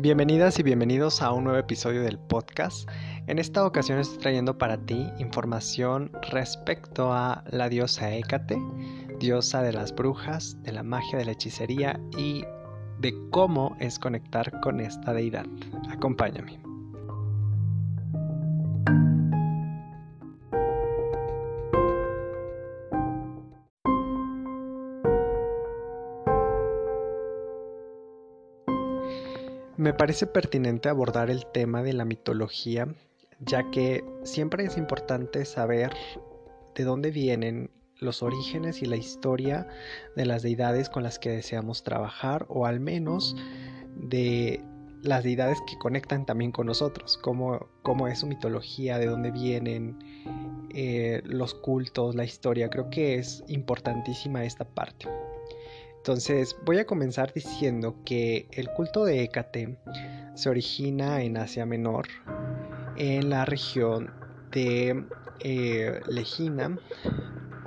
Bienvenidas y bienvenidos a un nuevo episodio del podcast. En esta ocasión estoy trayendo para ti información respecto a la diosa Hécate, diosa de las brujas, de la magia de la hechicería y de cómo es conectar con esta deidad. Acompáñame. Me parece pertinente abordar el tema de la mitología, ya que siempre es importante saber de dónde vienen los orígenes y la historia de las deidades con las que deseamos trabajar, o al menos de las deidades que conectan también con nosotros, cómo, es su mitología, de dónde vienen, eh, los cultos, la historia. Creo que es importantísima esta parte. Entonces voy a comenzar diciendo que el culto de Hécate se origina en Asia Menor, en la región de eh, Legina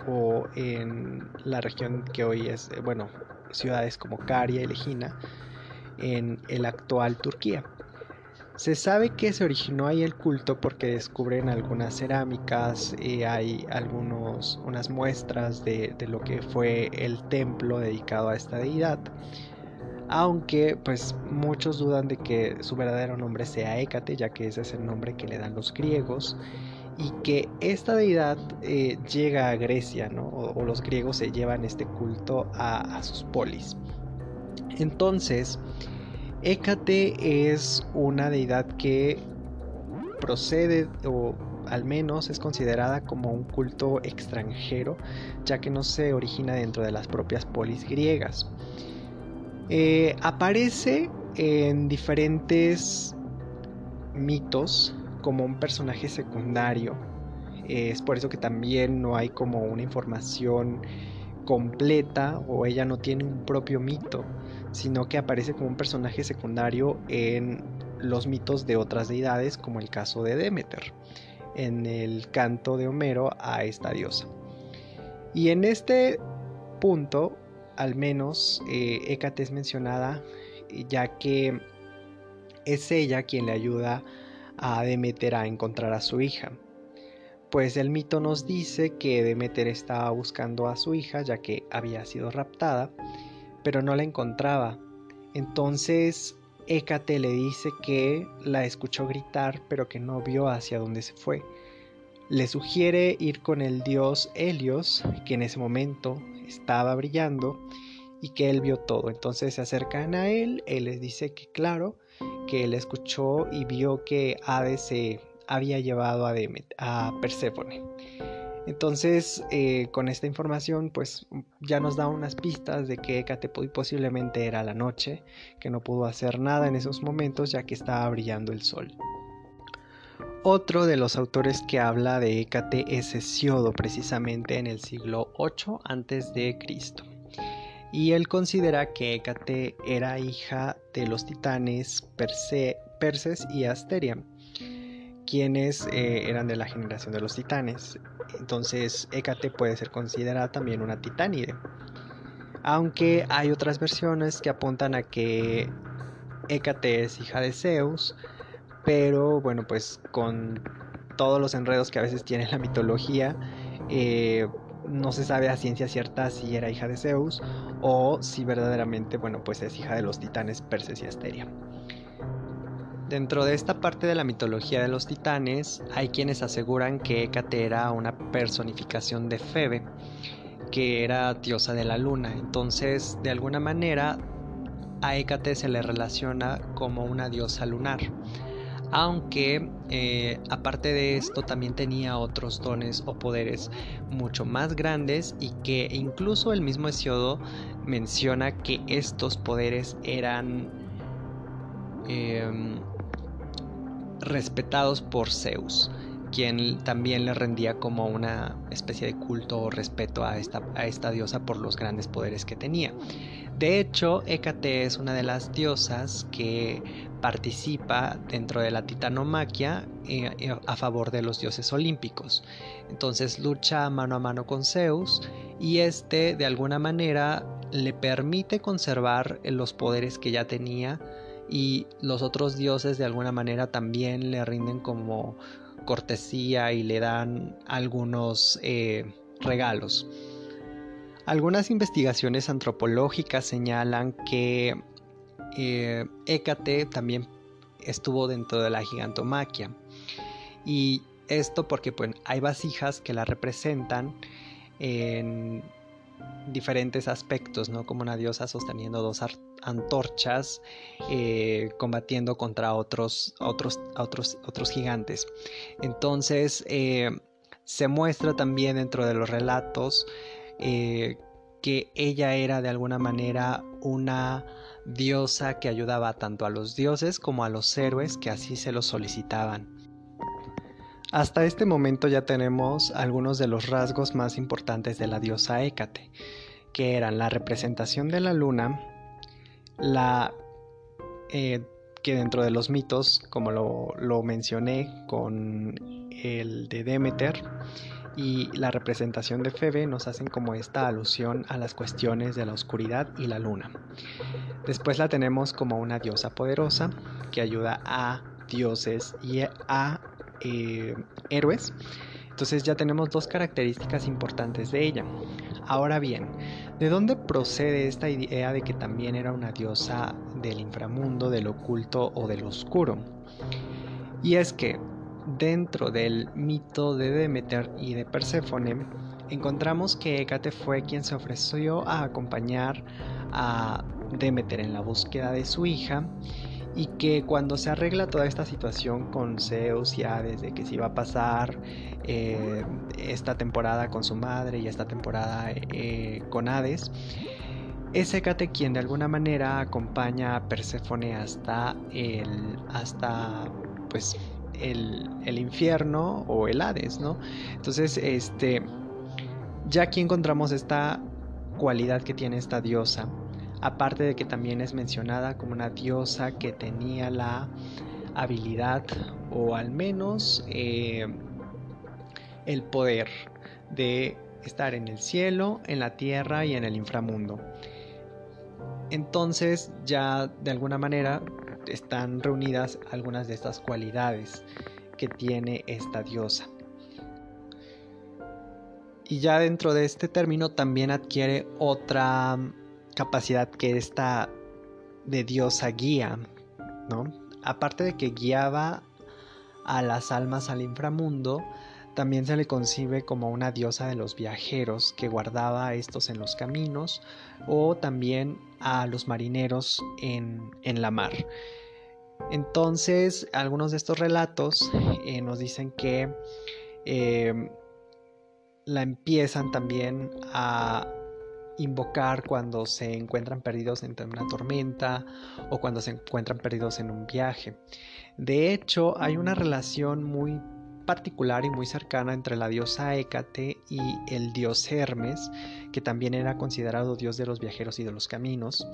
o en la región que hoy es, bueno, ciudades como Caria y Legina, en el actual Turquía. Se sabe que se originó ahí el culto porque descubren algunas cerámicas y hay algunos, unas muestras de, lo que fue el templo dedicado a esta deidad. Aunque pues muchos dudan de que su verdadero nombre sea Hécate, ya que ese es el nombre que le dan los griegos y que esta deidad eh, llega a Grecia, ¿no? o, los griegos se llevan este culto a sus polis. Entonces, Hécate es una deidad que procede o al menos es considerada como un culto extranjero, ya que no se origina dentro de las propias polis griegas. Eh, aparece en diferentes mitos como un personaje secundario. es por eso que también no hay como una información completa o ella no tiene un propio mito sino que aparece como un personaje secundario en los mitos de otras deidades, como el caso de Demeter, en el canto de Homero a esta diosa. Y en este punto, al menos, eh, Hécate es mencionada, ya que es ella quien le ayuda a Demeter a encontrar a su hija. Pues el mito nos dice que Demeter estaba buscando a su hija ya que había sido raptada pero no la encontraba. Entonces Hécate le dice que la escuchó gritar, pero que no vio hacia dónde se fue. Le sugiere ir con el dios Helios, que en ese momento estaba brillando y que él vio todo. Entonces se acercan a él, él les dice que claro, que él escuchó y vio que Hades se había llevado a, Perséfone. Entonces, eh, con esta información, pues ya nos da unas pistas de que Hécate posiblemente era la noche, que no pudo hacer nada en esos momentos ya que estaba brillando el sol. Otro de los autores que habla de Hécate es Hesiodo, precisamente en el siglo 8 a.C. Y él considera que Hécate era hija de los titanes Perses y Asteria quienes eh, eran de la generación de los titanes. Entonces Hécate puede ser considerada también una titánide. Aunque hay otras versiones que apuntan a que Hécate es hija de Zeus, pero bueno, pues con todos los enredos que a veces tiene la mitología, eh, no se sabe a ciencia cierta si era hija de Zeus o si verdaderamente, bueno, pues es hija de los titanes Perses y Asteria. Dentro de esta parte de la mitología de los titanes, hay quienes aseguran que Hécate era una personificación de Febe, que era diosa de la luna. Entonces, de alguna manera, a Hécate se le relaciona como una diosa lunar. Aunque, eh, aparte de esto, también tenía otros dones o poderes mucho más grandes y que incluso el mismo Hesiodo menciona que estos poderes eran em, respetados por Zeus, quien también le rendía como una especie de culto o respeto a esta, a esta diosa por los grandes poderes que tenía. De hecho, Hécate es una de las diosas que participa dentro de la titanomaquia eh, eh, a favor de los dioses olímpicos. Entonces lucha mano a mano con Zeus y este de alguna manera le permite conservar los poderes que ya tenía y los otros dioses de alguna manera también le rinden como cortesía y le dan algunos eh, regalos. Algunas investigaciones antropológicas señalan que eh, Hécate también estuvo dentro de la gigantomaquia. Y esto porque pues, hay vasijas que la representan en diferentes aspectos, ¿no? Como una diosa sosteniendo dos antorchas, eh, combatiendo contra otros, otros, otros, otros gigantes. Entonces, eh, se muestra también dentro de los relatos eh, que ella era de alguna manera una diosa que ayudaba tanto a los dioses como a los héroes que así se lo solicitaban. Hasta este momento ya tenemos algunos de los rasgos más importantes de la diosa Hécate, que eran la representación de la luna, la eh, que dentro de los mitos, como lo, lo mencioné con el de Demeter, y la representación de Febe nos hacen como esta alusión a las cuestiones de la oscuridad y la luna. Después la tenemos como una diosa poderosa que ayuda a dioses y a eh, héroes. Entonces ya tenemos dos características importantes de ella. Ahora bien, ¿de dónde procede esta idea de que también era una diosa del inframundo, del oculto o del oscuro? Y es que dentro del mito de Demeter y de Perséfone, encontramos que Hécate fue quien se ofreció a acompañar a Demeter en la búsqueda de su hija y que cuando se arregla toda esta situación con Zeus ya desde que se iba a pasar eh, esta temporada con su madre y esta temporada eh, con Hades, es Hécate quien de alguna manera acompaña a Perséfone hasta el hasta pues el, el, infierno o el Hades, ¿no? Entonces, este ya aquí encontramos esta cualidad que tiene esta diosa aparte de que también es mencionada como una diosa que tenía la habilidad o al menos eh, el poder de estar en el cielo, en la tierra y en el inframundo. Entonces ya de alguna manera están reunidas algunas de estas cualidades que tiene esta diosa. Y ya dentro de este término también adquiere otra capacidad que esta de diosa guía, ¿no? Aparte de que guiaba a las almas al inframundo, también se le concibe como una diosa de los viajeros que guardaba a estos en los caminos o también a los marineros en, la mar. Entonces, algunos de estos relatos eh, nos dicen que eh, la empiezan también a invocar cuando se encuentran perdidos entre una tormenta o cuando se encuentran perdidos en un viaje. De hecho, hay una relación muy particular y muy cercana entre la diosa Hécate y el dios Hermes, que también era considerado dios de los viajeros y de los caminos.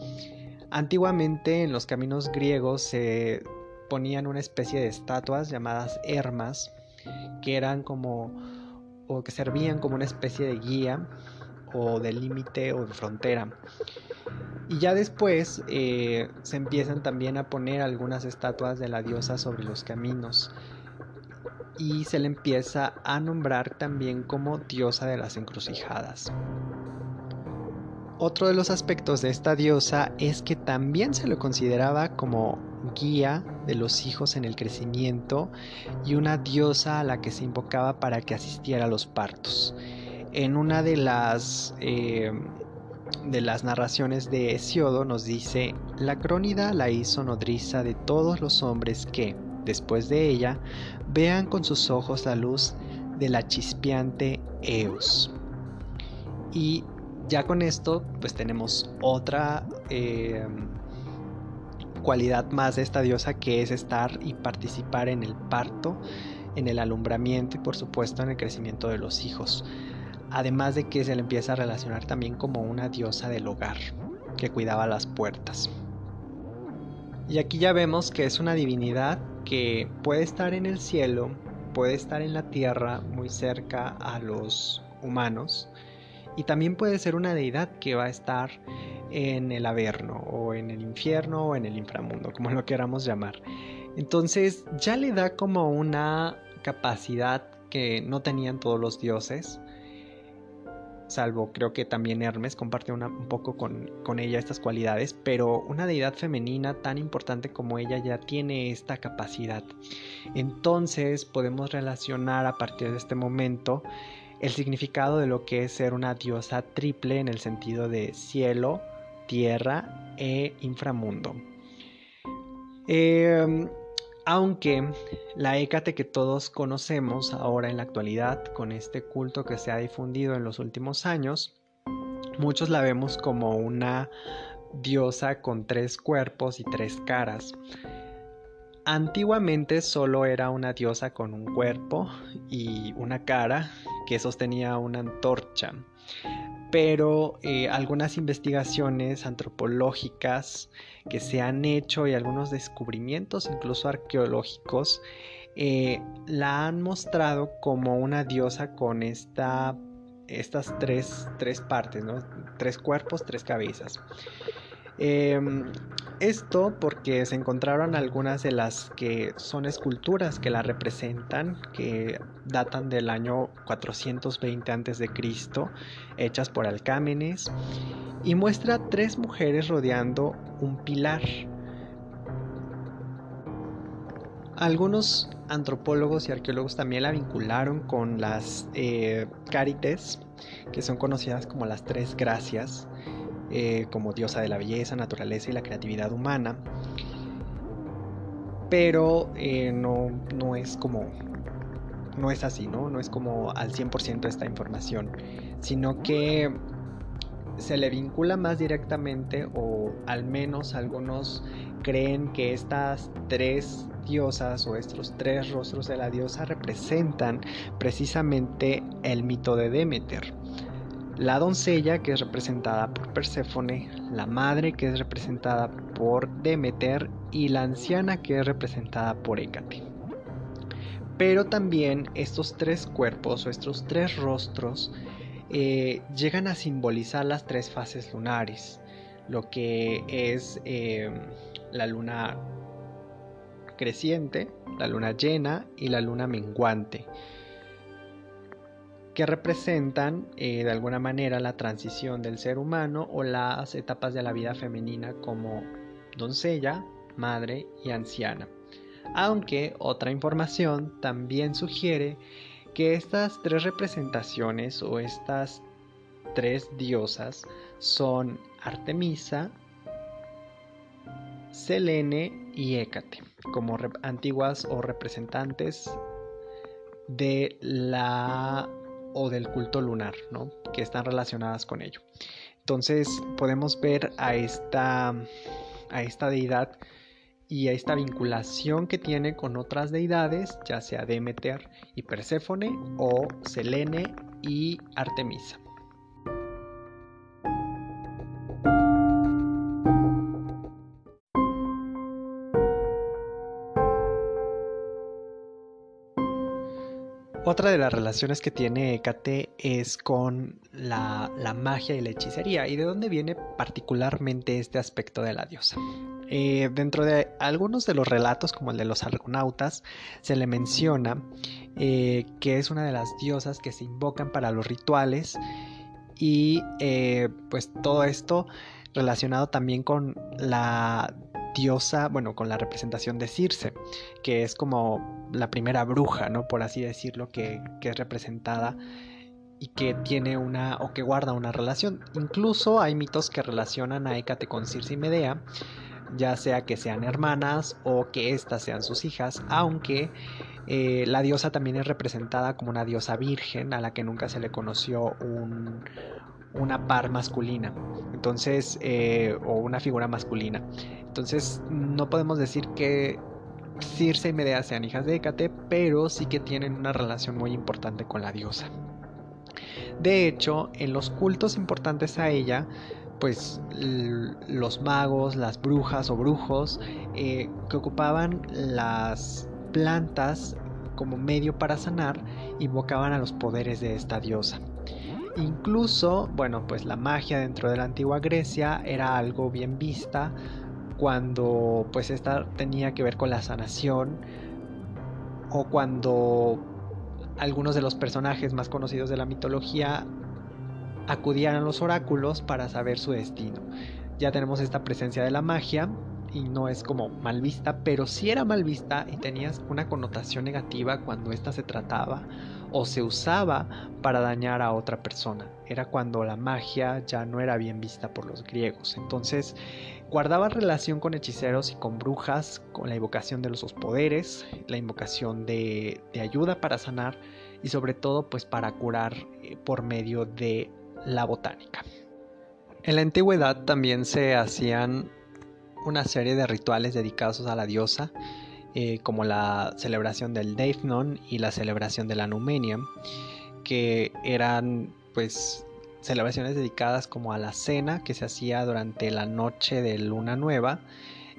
Antiguamente en los caminos griegos se ponían una especie de estatuas llamadas hermas, que eran como o que servían como una especie de guía o de límite o de frontera. Y ya después eh, se empiezan también a poner algunas estatuas de la diosa sobre los caminos. Y se le empieza a nombrar también como diosa de las encrucijadas. Otro de los aspectos de esta diosa es que también se lo consideraba como guía de los hijos en el crecimiento y una diosa a la que se invocaba para que asistiera a los partos en una de las, eh, de las narraciones de Hesiodo nos dice, la crónida la hizo nodriza de todos los hombres que, después de ella, vean con sus ojos la luz de la chispeante Eos. Y ya con esto, pues tenemos otra eh, cualidad más de esta diosa que es estar y participar en el parto, en el alumbramiento y por supuesto en el crecimiento de los hijos además de que se le empieza a relacionar también como una diosa del hogar, que cuidaba las puertas. Y aquí ya vemos que es una divinidad que puede estar en el cielo, puede estar en la tierra, muy cerca a los humanos, y también puede ser una deidad que va a estar en el Averno o en el infierno o en el inframundo, como lo queramos llamar. Entonces ya le da como una capacidad que no tenían todos los dioses, salvo creo que también Hermes comparte un poco con, con, ella estas cualidades, pero una deidad femenina tan importante como ella ya tiene esta capacidad. Entonces podemos relacionar a partir de este momento el significado de lo que es ser una diosa triple en el sentido de cielo, tierra e inframundo. Eh, aunque la Hécate que todos conocemos ahora en la actualidad, con este culto que se ha difundido en los últimos años, muchos la vemos como una diosa con tres cuerpos y tres caras. Antiguamente solo era una diosa con un cuerpo y una cara que sostenía una antorcha pero eh, algunas investigaciones antropológicas que se han hecho y algunos descubrimientos incluso arqueológicos eh, la han mostrado como una diosa con esta, estas tres, tres partes, ¿no? tres cuerpos, tres cabezas. Em, esto porque se encontraron algunas de las que son esculturas que la representan, que datan del año 420 a.C., hechas por Alcámenes, y muestra tres mujeres rodeando un pilar. Algunos antropólogos y arqueólogos también la vincularon con las eh, Carites, que son conocidas como las tres gracias, eh, como diosa de la belleza, naturaleza y la creatividad humana. Pero eh, no, no es como... No es así, ¿no? No es como al 100% esta información, sino que se le vincula más directamente o al menos algunos creen que estas tres diosas o estos tres rostros de la diosa representan precisamente el mito de Demeter la doncella que es representada por Perséfone, la madre que es representada por Demeter y la anciana que es representada por Hécate. Pero también estos tres cuerpos o estos tres rostros eh, llegan a simbolizar las tres fases lunares, lo que es eh, la luna creciente, la luna llena y la luna menguante que representan eh, de alguna manera la transición del ser humano o las etapas de la vida femenina como doncella, madre y anciana. Aunque otra información también sugiere que estas tres representaciones o estas tres diosas son Artemisa, Selene y Hécate, como antiguas o representantes de la o del culto lunar, ¿no? Que están relacionadas con ello. Entonces podemos ver a esta, a esta deidad y a esta vinculación que tiene con otras deidades, ya sea Demeter y Perséfone o Selene y Artemisa. Otra de las relaciones que tiene Hécate es con la, magia y la hechicería. ¿Y de dónde viene particularmente este aspecto de la diosa? Eh, dentro de algunos de los relatos, como el de los argonautas, se le menciona eh, que es una de las diosas que se invocan para los rituales y eh, pues todo esto relacionado también con la diosa, bueno, con la representación de Circe, que es como la primera bruja, ¿no? Por así decirlo, que, es representada y que tiene una o que guarda una relación. Incluso hay mitos que relacionan a Hécate con Circe y Medea, ya sea que sean hermanas o que éstas sean sus hijas, aunque eh, la diosa también es representada como una diosa virgen a la que nunca se le conoció un, una par masculina, entonces, eh, o una figura masculina. Entonces, no podemos decir que Circe y Medea sean hijas de Hécate, pero sí que tienen una relación muy importante con la diosa. De hecho, en los cultos importantes a ella, pues los magos, las brujas o brujos eh, que ocupaban las plantas como medio para sanar, invocaban a los poderes de esta diosa. incluso, bueno, pues la magia dentro de la antigua Grecia era algo bien vista cuando pues esta tenía que ver con la sanación o cuando algunos de los personajes más conocidos de la mitología acudían a los oráculos para saber su destino. Ya tenemos esta presencia de la magia y no es como mal vista, pero sí era mal vista y tenías una connotación negativa cuando ésta se trataba o se usaba para dañar a otra persona. Era cuando la magia ya no era bien vista por los griegos. Entonces, guardaba relación con hechiceros y con brujas, con la invocación de los poderes, la invocación de, de ayuda para sanar y sobre todo pues para curar eh, por medio de la botánica. En la antigüedad también se hacían una serie de rituales dedicados a la diosa, eh, como la celebración del Deifnon y la celebración de la Numenia, que eran pues celebraciones dedicadas como a la cena que se hacía durante la noche de luna nueva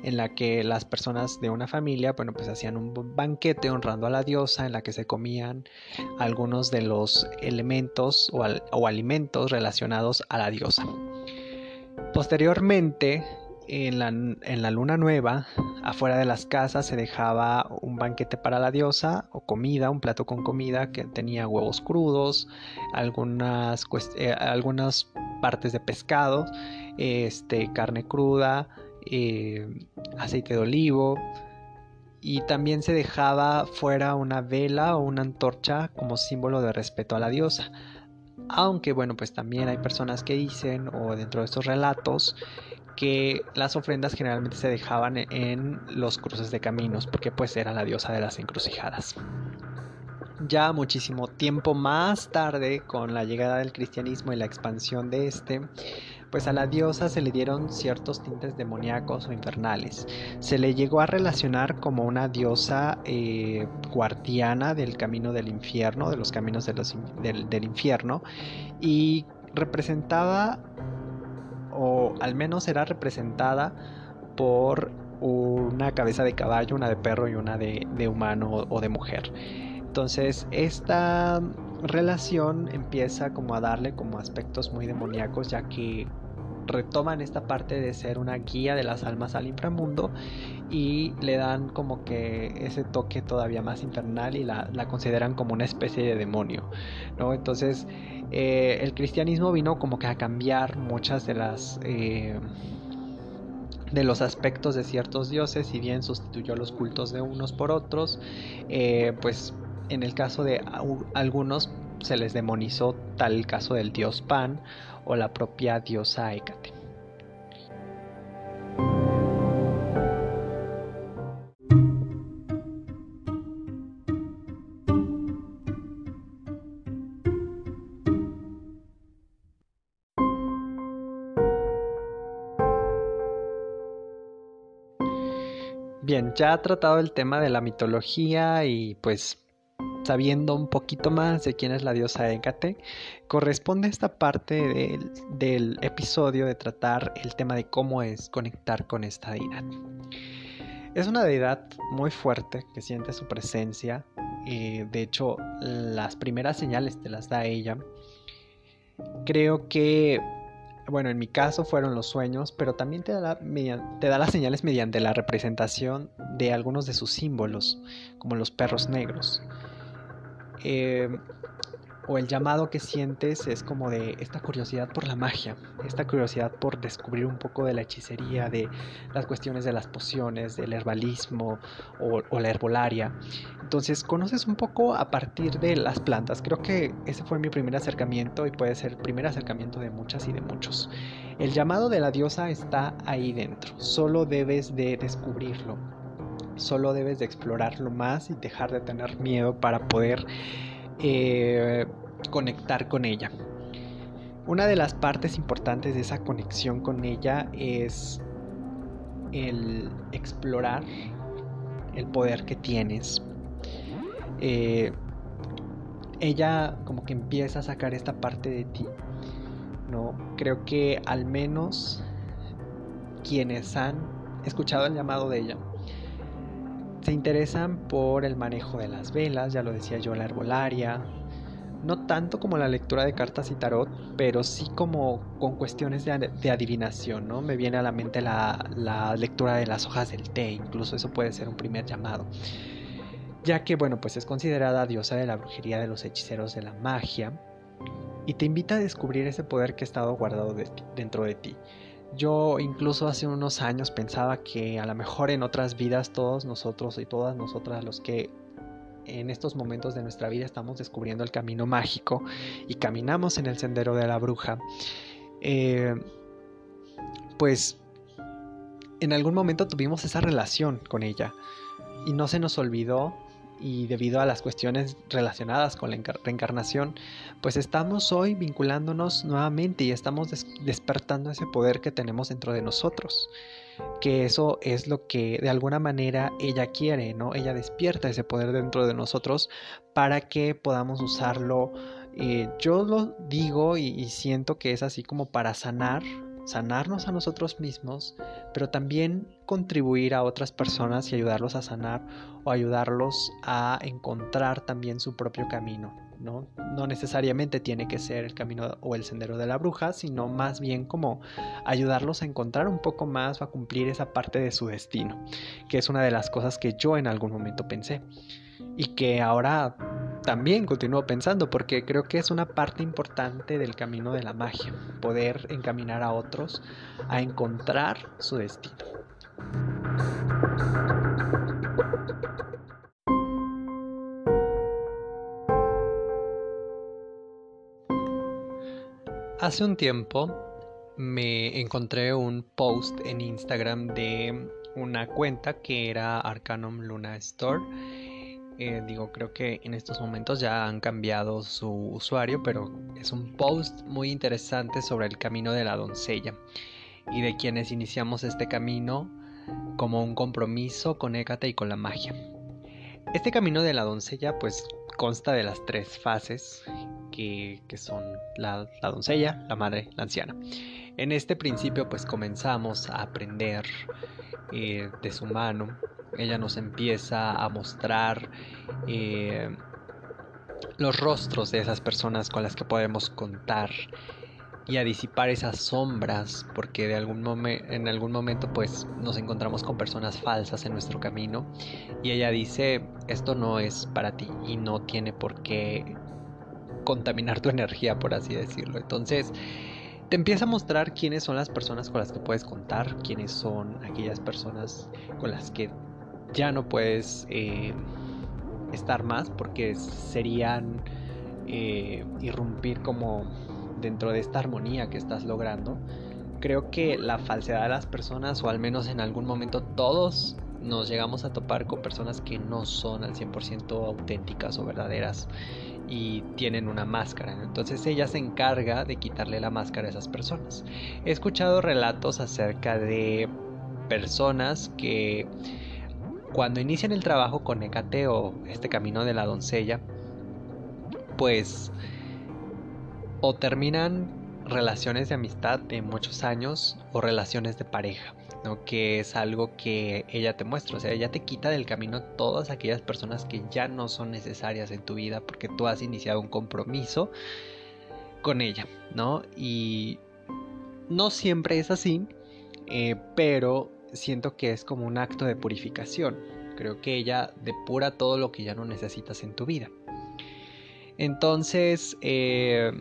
en la que las personas de una familia, bueno, pues hacían un banquete honrando a la diosa en la que se comían algunos de los elementos o, alimentos relacionados a la diosa. Posteriormente, en la, en la, luna nueva, afuera de las casas se dejaba un banquete para la diosa o comida, un plato con comida que tenía huevos crudos, algunas, eh, algunas partes de pescado, este, carne cruda, eh, aceite de olivo y también se dejaba fuera una vela o una antorcha como símbolo de respeto a la diosa. Aunque bueno, pues también hay personas que dicen, o dentro de estos relatos, que las ofrendas generalmente se dejaban en los cruces de caminos, porque pues era la diosa de las encrucijadas. Ya muchísimo tiempo más tarde, con la llegada del cristianismo y la expansión de este, pues a la diosa se le dieron ciertos tintes demoníacos o infernales. Se le llegó a relacionar como una diosa eh, guardiana del camino del infierno, de los caminos del, infierno, y representaba, o al menos era representada por una cabeza de caballo, una de perro y una de, de humano o de mujer. Entonces, esta relación empieza como a darle como aspectos muy demoníacos, ya que retoman esta parte de ser una guía de las almas al inframundo y le dan como que ese toque todavía más infernal y la, consideran como una especie de demonio, ¿no? Entonces eh, el cristianismo vino como que a cambiar muchas de las... Eh, de los aspectos de ciertos dioses, si bien sustituyó los cultos de unos por otros, eh, pues en el caso de algunos se les demonizó tal el caso del dios Pan o la propia diosa Hécate. Bien, ya ha tratado el tema de la mitología y pues sabiendo un poquito más de quién es la diosa Hécate, corresponde esta parte del, episodio de tratar el tema de cómo es conectar con esta deidad. Es una deidad muy fuerte que siente su presencia. y de hecho, las primeras señales te las da ella. Creo que, bueno, en mi caso fueron los sueños, pero también te da, te da las señales mediante la representación de algunos de sus símbolos, como los perros negros. Eh, o el llamado que sientes es como de esta curiosidad por la magia, esta curiosidad por descubrir un poco de la hechicería, de las cuestiones de las pociones, del herbalismo o, la herbolaria. Entonces conoces un poco a partir de las plantas. Creo que ese fue mi primer acercamiento y puede ser el primer acercamiento de muchas y de muchos. El llamado de la diosa está ahí dentro, solo debes de descubrirlo solo debes de explorarlo más y dejar de tener miedo para poder eh, conectar con ella. Una de las partes importantes de esa conexión con ella es el explorar el poder que tienes. Eh, ella como que empieza a sacar esta parte de ti. ¿no? Creo que al menos quienes han escuchado el llamado de ella se interesan por el manejo de las velas, ya lo decía yo, la herbolaria, no tanto como la lectura de cartas y tarot, pero sí como con cuestiones de, adivinación, ¿no? Me viene a la mente la, la, lectura de las hojas del té, incluso eso puede ser un primer llamado. Ya que, bueno, pues es considerada diosa de la brujería, de los hechiceros, de la magia, y te invita a descubrir ese poder que ha estado guardado dentro de ti. Yo incluso hace unos años pensaba que a lo mejor en otras vidas todos nosotros y todas nosotras los que en estos momentos de nuestra vida estamos descubriendo el camino mágico y caminamos en el sendero de la bruja, eh, pues en algún momento tuvimos esa relación con ella y no se nos olvidó y debido a las cuestiones relacionadas con la reencarnación, pues estamos hoy vinculándonos nuevamente y estamos despertando ese poder que tenemos dentro de nosotros. Que eso es lo que de alguna manera ella quiere, ¿no? Ella despierta ese poder dentro de nosotros para que podamos usarlo. Eh, yo lo digo y siento que es así como para sanar sanarnos a nosotros mismos, pero también contribuir a otras personas y ayudarlos a sanar o ayudarlos a encontrar también su propio camino. ¿no? no necesariamente tiene que ser el camino o el sendero de la bruja, sino más bien como ayudarlos a encontrar un poco más o a cumplir esa parte de su destino, que es una de las cosas que yo en algún momento pensé y que ahora también continúo pensando porque creo que es una parte importante del camino de la magia, poder encaminar a otros a encontrar su destino. Hace un tiempo me encontré un post en Instagram de una cuenta que era Arcanum Luna Store eh, digo, creo que en estos momentos ya han cambiado su usuario, pero es un post muy interesante sobre el camino de la doncella y de quienes iniciamos este camino como un compromiso con Hécate y con la magia. Este camino de la doncella pues consta de las tres fases que, son la, doncella, la madre, la anciana. En este principio pues comenzamos a aprender eh, de su mano ella nos empieza a mostrar eh, los rostros de esas personas con las que podemos contar y a disipar esas sombras porque de algún en algún momento pues nos encontramos con personas falsas en nuestro camino y ella dice esto no es para ti y no tiene por qué contaminar tu energía por así decirlo. Entonces te empieza a mostrar quiénes son las personas con las que puedes contar quiénes son aquellas personas con las que ya no puedes eh, estar más porque serían eh, irrumpir como dentro de esta armonía que estás logrando. Creo que la falsedad de las personas, o al menos en algún momento todos nos llegamos a topar con personas que no son al 100% auténticas o verdaderas y tienen una máscara. Entonces ella se encarga de quitarle la máscara a esas personas. He escuchado relatos acerca de personas que cuando inician el trabajo con Hécate o este camino de la doncella, pues o terminan relaciones de amistad de muchos años o relaciones de pareja, ¿no? que es algo que ella te muestra, o sea, ella te quita del camino todas aquellas personas que ya no son necesarias en tu vida porque tú has iniciado un compromiso con ella, ¿no? Y no siempre es así, eh, pero siento que es como un acto de purificación. Creo que ella depura todo lo que ya no necesitas en tu vida. Entonces, eh,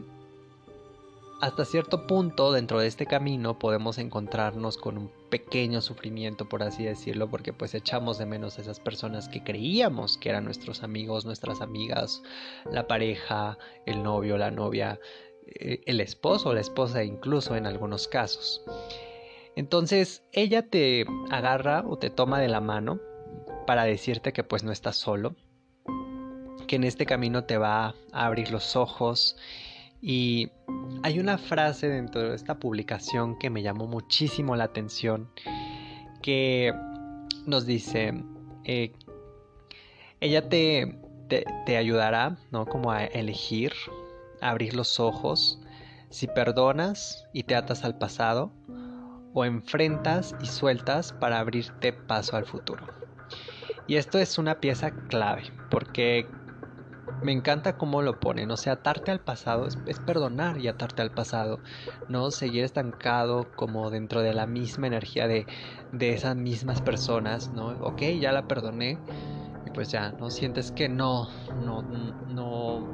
hasta cierto punto dentro de este camino podemos encontrarnos con un pequeño sufrimiento, por así decirlo, porque pues echamos de menos a esas personas que creíamos que eran nuestros amigos, nuestras amigas, la pareja, el novio, la novia, eh, el esposo, la esposa incluso en algunos casos. Entonces ella te agarra o te toma de la mano para decirte que pues no estás solo, que en este camino te va a abrir los ojos. Y hay una frase dentro de esta publicación que me llamó muchísimo la atención que nos dice eh, ella te, te, te, ayudará no como a elegir a abrir los ojos. Si perdonas y te atas al pasado o enfrentas y sueltas para abrirte paso al futuro. Y esto es una pieza clave, porque me encanta cómo lo ponen, o sea, atarte al pasado es, perdonar y atarte al pasado, no seguir estancado como dentro de la misma energía de, de esas mismas personas, ¿no? Ok, ya la perdoné y pues ya, ¿no? Sientes que no, no, no,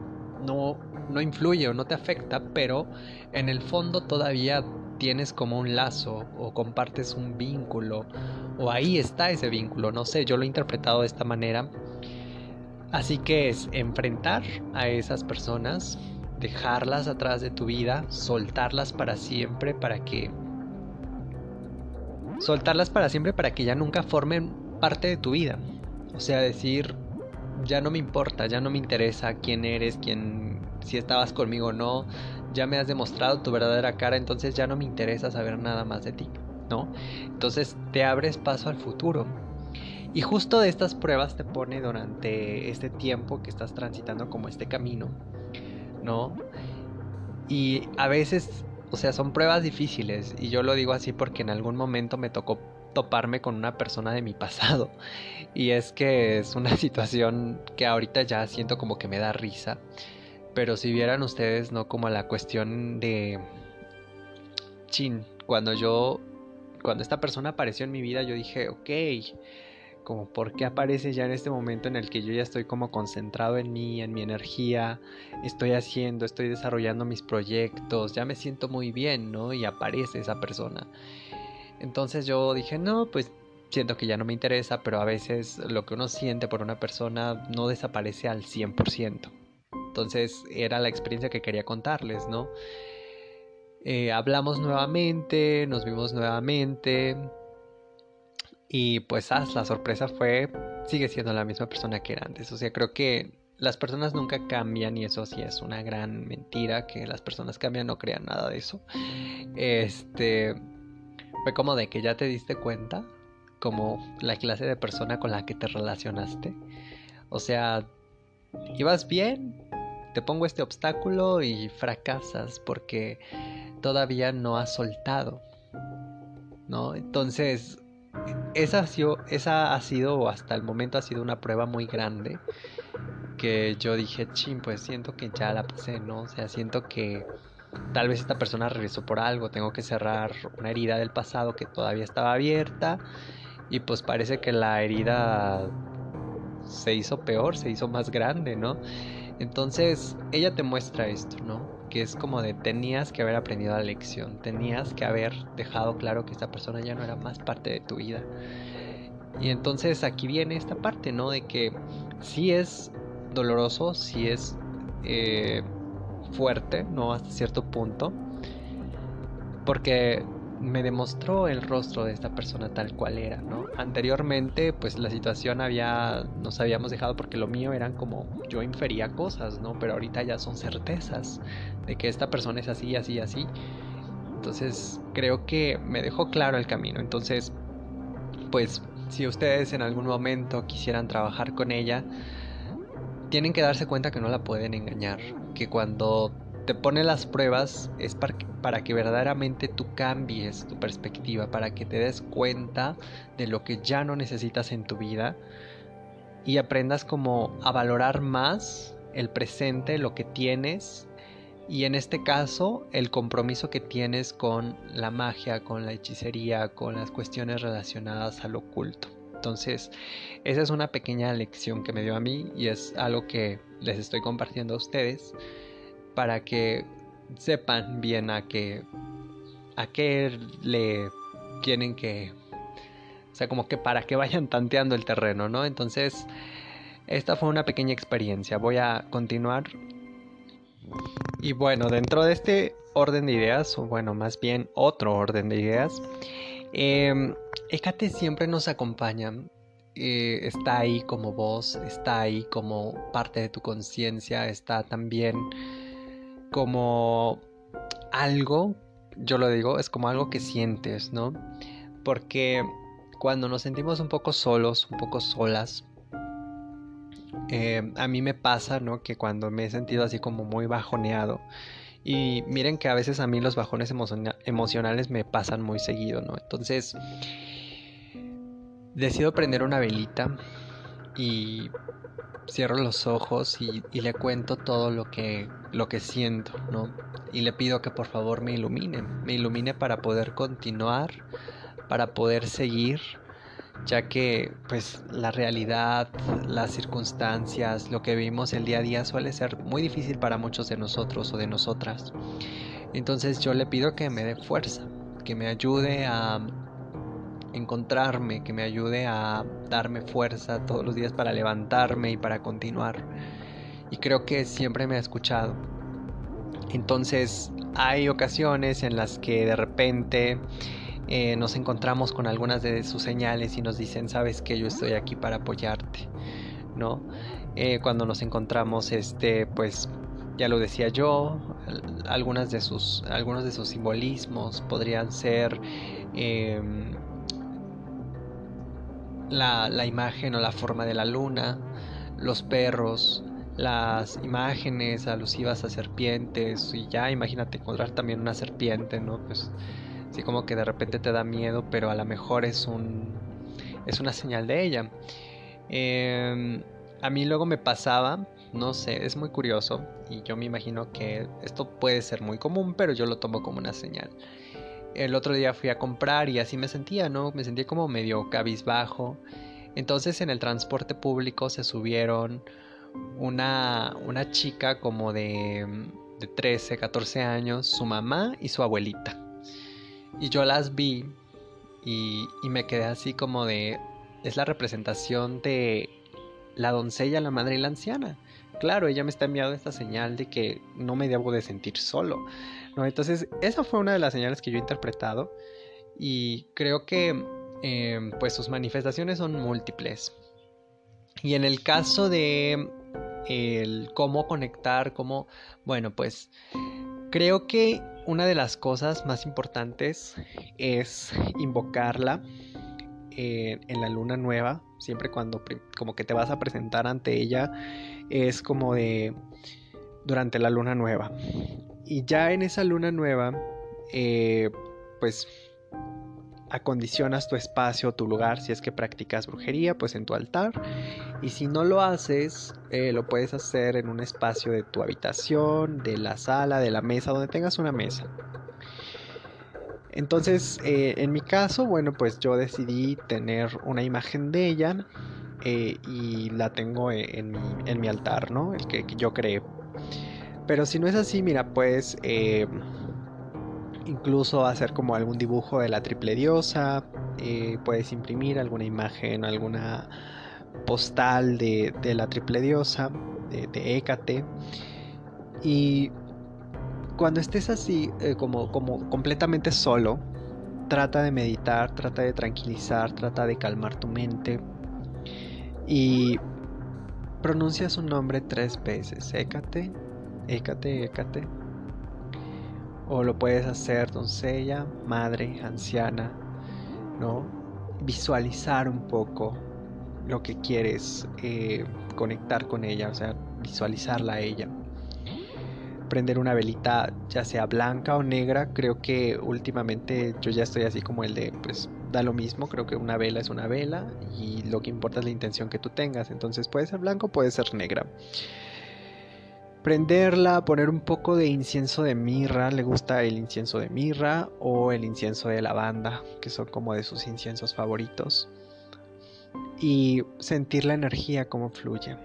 no, no influye o no te afecta, pero en el fondo todavía tienes como un lazo o compartes un vínculo o ahí está ese vínculo, no sé, yo lo he interpretado de esta manera. Así que es enfrentar a esas personas, dejarlas atrás de tu vida, soltarlas para siempre para que soltarlas para siempre para que ya nunca formen parte de tu vida. O sea, decir, ya no me importa, ya no me interesa quién eres, quién si estabas conmigo o no, ya me has demostrado tu verdadera cara, entonces ya no me interesa saber nada más de ti, ¿no? Entonces te abres paso al futuro. Y justo de estas pruebas te pone durante este tiempo que estás transitando como este camino, ¿no? Y a veces, o sea, son pruebas difíciles, y yo lo digo así porque en algún momento me tocó toparme con una persona de mi pasado. Y es que es una situación que ahorita ya siento como que me da risa. Pero si vieran ustedes, ¿no? Como la cuestión de... Chin, cuando yo... Cuando esta persona apareció en mi vida, yo dije, ok, como por qué aparece ya en este momento en el que yo ya estoy como concentrado en mí, en mi energía, estoy haciendo, estoy desarrollando mis proyectos, ya me siento muy bien, ¿no? Y aparece esa persona. Entonces yo dije, no, pues siento que ya no me interesa, pero a veces lo que uno siente por una persona no desaparece al 100%. Entonces era la experiencia que quería contarles, ¿no? Eh, hablamos nuevamente, nos vimos nuevamente y pues ah, la sorpresa fue, sigue siendo la misma persona que era antes. O sea, creo que las personas nunca cambian y eso sí es una gran mentira, que las personas cambian, no crean nada de eso. Este, fue como de que ya te diste cuenta, como la clase de persona con la que te relacionaste. O sea, ibas bien, te pongo este obstáculo y fracasas porque todavía no has soltado. ¿No? Entonces, esa ha, sido, esa ha sido, hasta el momento ha sido una prueba muy grande. Que yo dije, ching, pues siento que ya la pasé, ¿no? O sea, siento que tal vez esta persona regresó por algo, tengo que cerrar una herida del pasado que todavía estaba abierta. Y pues parece que la herida se hizo peor, se hizo más grande, ¿no? Entonces ella te muestra esto, ¿no? Que es como de tenías que haber aprendido la lección, tenías que haber dejado claro que esta persona ya no era más parte de tu vida. Y entonces aquí viene esta parte, ¿no? De que sí es doloroso, sí es eh, fuerte, ¿no? Hasta cierto punto. Porque me demostró el rostro de esta persona tal cual era, ¿no? Anteriormente, pues la situación había, nos habíamos dejado porque lo mío eran como yo infería cosas, ¿no? Pero ahorita ya son certezas de que esta persona es así, así, así. Entonces, creo que me dejó claro el camino. Entonces, pues, si ustedes en algún momento quisieran trabajar con ella, tienen que darse cuenta que no la pueden engañar, que cuando te pone las pruebas es para que, verdaderamente tú cambies tu perspectiva, para que te des cuenta de lo que ya no necesitas en tu vida y aprendas como a valorar más el presente, lo que tienes y en este caso el compromiso que tienes con la magia, con la hechicería, con las cuestiones relacionadas al oculto. Entonces, esa es una pequeña lección que me dio a mí y es algo que les estoy compartiendo a ustedes para que sepan bien a qué a qué le tienen que o sea, como que para que vayan tanteando el terreno, ¿no? Entonces, esta fue una pequeña experiencia. Voy a continuar. Y bueno, dentro de este orden de ideas, o bueno, más bien otro orden de ideas, eh, siempre nos acompaña. Eh, está ahí como voz, está ahí como parte de tu conciencia, está también como algo, yo lo digo, es como algo que sientes, ¿no? Porque cuando nos sentimos un poco solos, un poco solas, eh, a mí me pasa, ¿no? Que cuando me he sentido así como muy bajoneado, y miren que a veces a mí los bajones emocionales me pasan muy seguido, ¿no? Entonces, decido prender una velita y cierro los ojos y, le cuento todo lo que, lo que siento, ¿no? Y le pido que por favor me ilumine, me ilumine para poder continuar, para poder seguir, ya que pues la realidad, las circunstancias, lo que vivimos el día a día suele ser muy difícil para muchos de nosotros o de nosotras. Entonces yo le pido que me dé fuerza, que me ayude a encontrarme, que me ayude a darme fuerza todos los días para levantarme y para continuar. Y creo que siempre me ha escuchado. Entonces hay ocasiones en las que de repente eh, nos encontramos con algunas de sus señales y nos dicen, sabes que yo estoy aquí para apoyarte, ¿no? Eh, cuando nos encontramos, este, pues ya lo decía yo, algunas de sus, algunos de sus simbolismos podrían ser em, la, la imagen o la forma de la luna, los perros, las imágenes alusivas a serpientes y ya imagínate encontrar también una serpiente, ¿no? Pues Así como que de repente te da miedo, pero a lo mejor es un es una señal de ella. Em, a mí luego me pasaba, no sé, es muy curioso y yo me imagino que esto puede ser muy común, pero yo lo tomo como una señal. El otro día fui a comprar y así me sentía, ¿no? Me sentía como medio cabizbajo. Entonces en el transporte público se subieron una, una chica como de, de 13, 14 años, su mamá y su abuelita. Y yo las vi y, me quedé así como de... Es la representación de la doncella, la madre y la anciana. Claro, ella me está enviando esta señal de que no me debo de sentir solo. ¿no? Entonces, esa fue una de las señales que yo he interpretado. Y creo que em, pues sus manifestaciones son múltiples. Y en el caso de el cómo conectar, cómo, bueno, pues creo que una de las cosas más importantes es invocarla eh, en la luna nueva, siempre cuando como que te vas a presentar ante ella, es como de durante la luna nueva. Y ya en esa luna nueva, eh, pues acondicionas tu espacio, tu lugar, si es que practicas brujería, pues en tu altar. Y si no lo haces, eh, lo puedes hacer en un espacio de tu habitación, de la sala, de la mesa, donde tengas una mesa. Entonces, eh, en mi caso, bueno, pues yo decidí tener una imagen de ella eh, y la tengo en mi, altar, ¿no? El que, yo creé. Pero si no es así, mira, pues incluso hacer como algún dibujo de la triple diosa, eh, puedes imprimir alguna imagen, alguna postal de, la triple diosa, de, de Hécate. Y cuando estés así, como, como completamente solo, trata de meditar, trata de tranquilizar, trata de calmar tu mente. Y pronuncia su nombre tres veces. Hécate, Hécate, Hécate o lo puedes hacer doncella, madre, anciana, ¿no? Visualizar un poco lo que quieres eh, conectar con ella, o sea, visualizarla a ella. Prender una velita, ya sea blanca o negra, creo que últimamente yo ya estoy así como el de, pues da lo mismo, creo que una vela es una vela y lo que importa es la intención que tú tengas, entonces puede ser blanco, puede ser negra prenderla, poner un poco de incienso de mirra, le gusta el incienso de mirra o el incienso de lavanda, que son como de sus inciensos favoritos, y sentir la energía como fluye.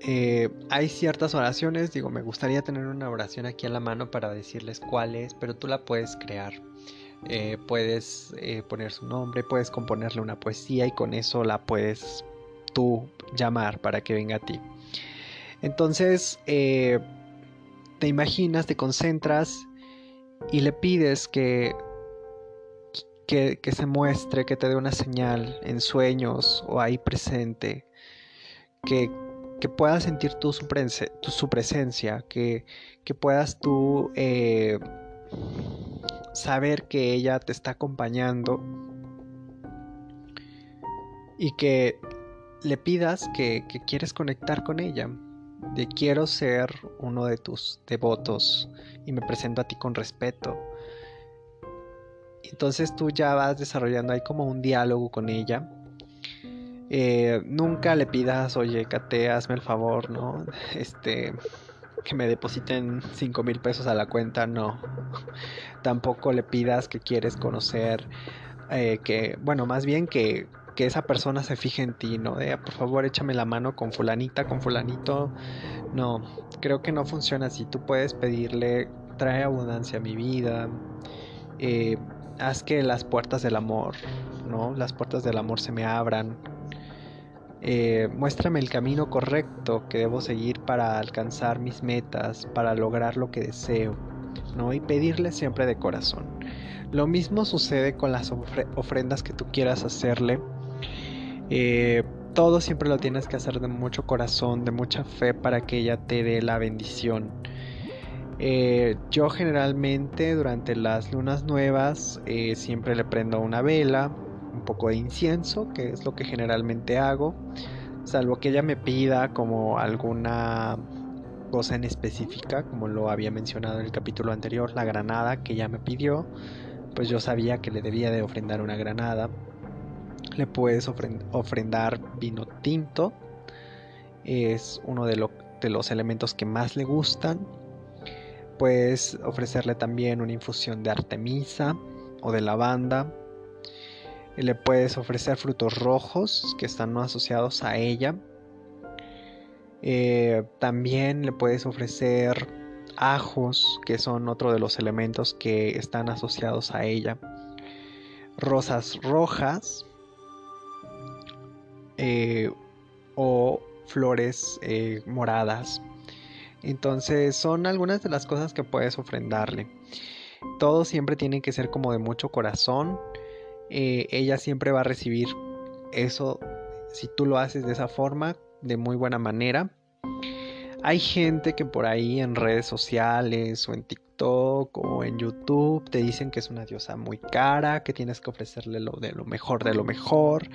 Eh, hay ciertas oraciones, digo, me gustaría tener una oración aquí a la mano para decirles cuál es, pero tú la puedes crear. Eh, puedes eh, poner su nombre, puedes componerle una poesía y con eso la puedes tú llamar para que venga a ti. Entonces, eh, te imaginas, te concentras y le pides que, que, se muestre, que te dé una señal en sueños o ahí presente, que, puedas sentir tú su, presencia, que, puedas tú saber que ella te está acompañando y que le pidas que quieres conectar con ella de quiero ser uno de tus devotos y me presento a ti con respeto. Entonces tú ya vas desarrollando ahí como un diálogo con ella. Eh, nunca le pidas, oye, Kate, hazme el favor, ¿no? Este, que me depositen 5 mil pesos a la cuenta, no. Tampoco le pidas que quieres conocer, eh, que, bueno, más bien que, que esa persona se fije en ti, ¿no? De, por favor, échame la mano con fulanita, con fulanito. No, creo que no funciona así. Tú puedes pedirle, trae abundancia a mi vida. Eh, haz que las puertas del amor, ¿no? Las puertas del amor se me abran. Eh, muéstrame el camino correcto que debo seguir para alcanzar mis metas, para lograr lo que deseo, ¿no? Y pedirle siempre de corazón. Lo mismo sucede con las ofrendas que tú quieras hacerle. Eh, todo siempre lo tienes que hacer de mucho corazón, de mucha fe para que ella te dé la bendición. Eh, yo generalmente durante las lunas nuevas siempre le prendo una vela, un poco de incienso, que es lo que generalmente hago, salvo que ella me pida como alguna cosa en específica, como lo había mencionado en el capítulo anterior, la granada que ella me pidió, pues yo sabía que le debía de ofrendar una granada. Le puedes ofrendar vino tinto, es uno de los elementos que más le gustan Puedes ofrecerle también una infusión de artemisa o de lavanda. Le puedes ofrecer frutos rojos que están no asociados a ella. Eh, también le puedes ofrecer ajos, que son otro de los elementos que están asociados a ella. Rosas rojas eh, o flores eh, moradas entonces son algunas de las cosas que puedes ofrendarle. Todo siempre tiene que ser como de mucho corazón. Eh, ella siempre va a recibir eso si tú lo haces de esa forma, de muy buena manera. Hay gente que por ahí en redes sociales o en TikTok o en YouTube te dicen que es una diosa muy cara, que tienes que ofrecerle lo de lo mejor de lo mejor,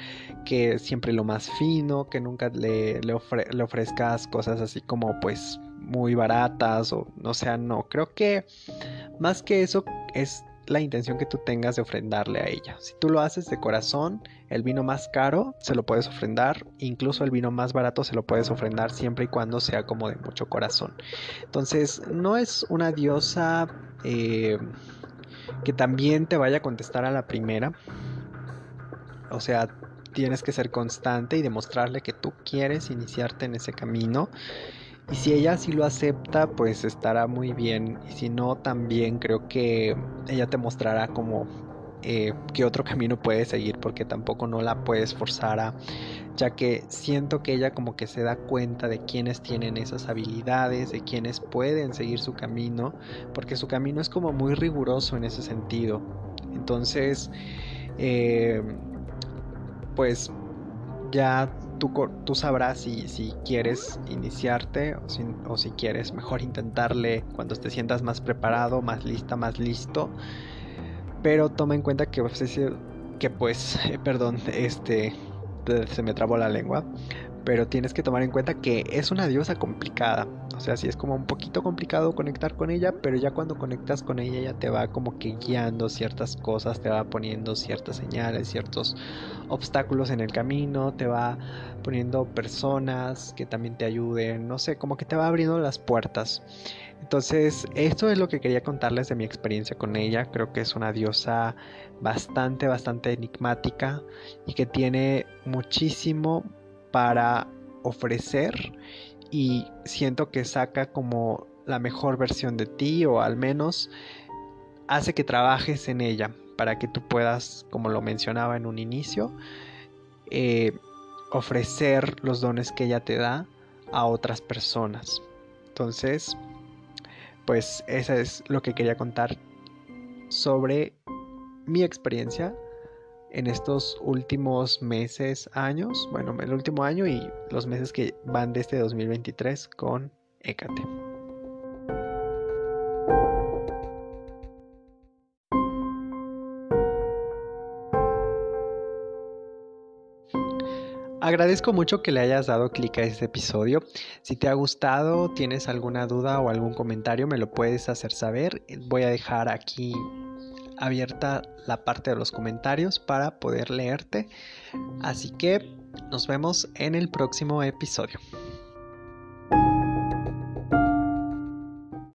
que siempre lo más fino, que nunca le, le ofrezcas cosas así como pues muy baratas o no sea, no, creo que más que eso es la intención que tú tengas de ofrendarle a ella. Si tú lo haces de corazón, el vino más caro se lo puedes ofrendar, incluso el vino más barato se lo puedes ofrendar siempre y cuando sea como de mucho corazón. Entonces, no es una diosa eh, que también te vaya a contestar a la primera. O sea, tienes que ser constante y demostrarle que tú quieres iniciarte en ese camino y si ella sí lo acepta, pues estará muy bien. Y si no, también creo que ella te mostrará como eh, qué otro camino puedes seguir, porque tampoco no la puedes forzar a, ya que siento que ella como que se da cuenta de quienes tienen esas habilidades, de quienes pueden seguir su camino, porque su camino es como muy riguroso en ese sentido. Entonces, eh, pues ya tú, sabrás si, quieres iniciarte o si, quieres mejor intentarle cuando te sientas más preparado, más lista, más listo. Pero toma en cuenta que, pues, que pues, perdón, este, se me trabó la lengua. Pero tienes que tomar en cuenta que es una diosa complicada. O sea, sí es como un poquito complicado conectar con ella, pero ya cuando conectas con ella ya te va como que guiando ciertas cosas, te va poniendo ciertas señales, ciertos obstáculos en el camino, te va poniendo personas que también te ayuden, no sé, como que te va abriendo las puertas. Entonces, esto es lo que quería contarles de mi experiencia con ella. Creo que es una diosa bastante, bastante enigmática y que tiene muchísimo para ofrecer y siento que saca como la mejor versión de ti o al menos hace que trabajes en ella para que tú puedas, como lo mencionaba en un inicio, eh, ofrecer los dones que ella te da a otras personas. Entonces, pues eso es lo que quería contar sobre mi experiencia en estos últimos meses, años, bueno, el último año y los meses que van desde este 2023 con Ecate. Agradezco mucho que le hayas dado clic a este episodio. Si te ha gustado, tienes alguna duda o algún comentario, me lo puedes hacer saber. Voy a dejar aquí abierta la parte de los comentarios para poder leerte. Así que nos vemos en el próximo episodio.